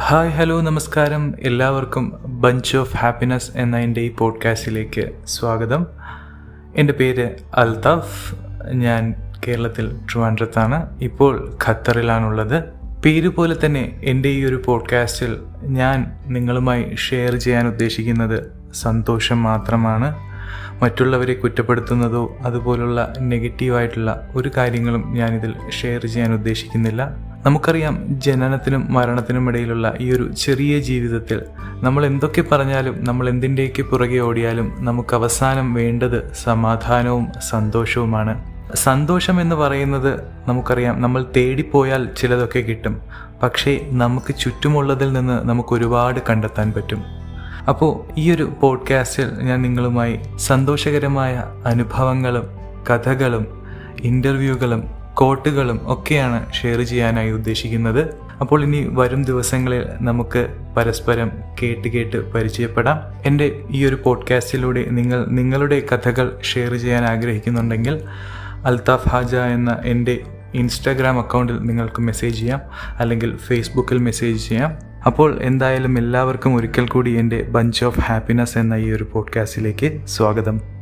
Hi hello നമസ്കാരം. എല്ലാവർക്കും bunch of happiness എന്ന എന്റെ ഈ പോഡ്കാസ്റ്റിലേക്ക് സ്വാഗതം. എന്റെ പേര് അൽതാഫ്. ഞാൻ കേരളത്തിൽ ട്രിവാൻഡ്രത്താണ്. ഇപ്പോൾ ഖത്തറിലാണുള്ളത്. പേര് പോലെ തന്നെ എന്റെ ഈ ഒരു പോഡ്കാസ്റ്റിൽ ഞാൻ നിങ്ങളുമായി ഷെയർ ചെയ്യാൻ ഉദ്ദേശിക്കുന്നത് സന്തോഷം മാത്രമാണ്. മറ്റുള്ളവരെ കുറ്റപ്പെടുത്തുന്നതോ അതുപോലുള്ള നെഗറ്റീവായിട്ടുള്ള ഒരു കാര്യങ്ങളും ഞാനിതിൽ ഷെയർ ചെയ്യാൻ ഉദ്ദേശിക്കുന്നില്ല. നമുക്കറിയാം ജനനത്തിനും മരണത്തിനും ഇടയിലുള്ള ഈ ഒരു ചെറിയ ജീവിതത്തിൽ നമ്മൾ എന്തൊക്കെ പറഞ്ഞാലും നമ്മൾ എന്തിന്റെയൊക്കെ പുറകെ ഓടിയാലും നമുക്ക് അവസാനം വേണ്ടത് സമാധാനവും സന്തോഷവുമാണ്. സന്തോഷം എന്ന് പറയുന്നത് നമുക്കറിയാം നമ്മൾ തേടിപ്പോയാൽ ചിലതൊക്കെ കിട്ടും. പക്ഷേ നമുക്ക് ചുറ്റുമുള്ളതിൽ നിന്ന് നമുക്ക് ഒരുപാട് കണ്ടെത്താൻ പറ്റും. അപ്പോൾ ഈ ഒരു പോഡ്കാസ്റ്റിൽ ഞാൻ നിങ്ങളുമായി സന്തോഷകരമായ അനുഭവങ്ങളും കഥകളും ഇന്റർവ്യൂകളും കോട്ടുകളും ഒക്കെയാണ് ഷെയർ ചെയ്യാനായി ഉദ്ദേശിക്കുന്നത്. അപ്പോൾ ഇനി വരും ദിവസങ്ങളിൽ നമുക്ക് പരസ്പരം കേട്ട് കേട്ട് പരിചയപ്പെടാം. എന്റെ ഈ ഒരു പോഡ്കാസ്റ്റിലൂടെ നിങ്ങൾ നിങ്ങളുടെ കഥകൾ ഷെയർ ചെയ്യാൻ ആഗ്രഹിക്കുന്നുണ്ടെങ്കിൽ അൽതാഫ് ഹാജ എന്ന എന്റെ ഇൻസ്റ്റാഗ്രാം അക്കൗണ്ടിൽ നിങ്ങൾക്ക് മെസ്സേജ് ചെയ്യാം. അല്ലെങ്കിൽ ഫേസ്ബുക്കിൽ മെസ്സേജ് ചെയ്യാം. അപ്പോൾ എന്തായാലും എല്ലാവർക്കും ഒരിക്കൽ കൂടി എന്റെ ബഞ്ച് ഓഫ് ഹാപ്പിനെസ് എന്ന ഈ ഒരു പോഡ്കാസ്റ്റിലേക്ക് സ്വാഗതം.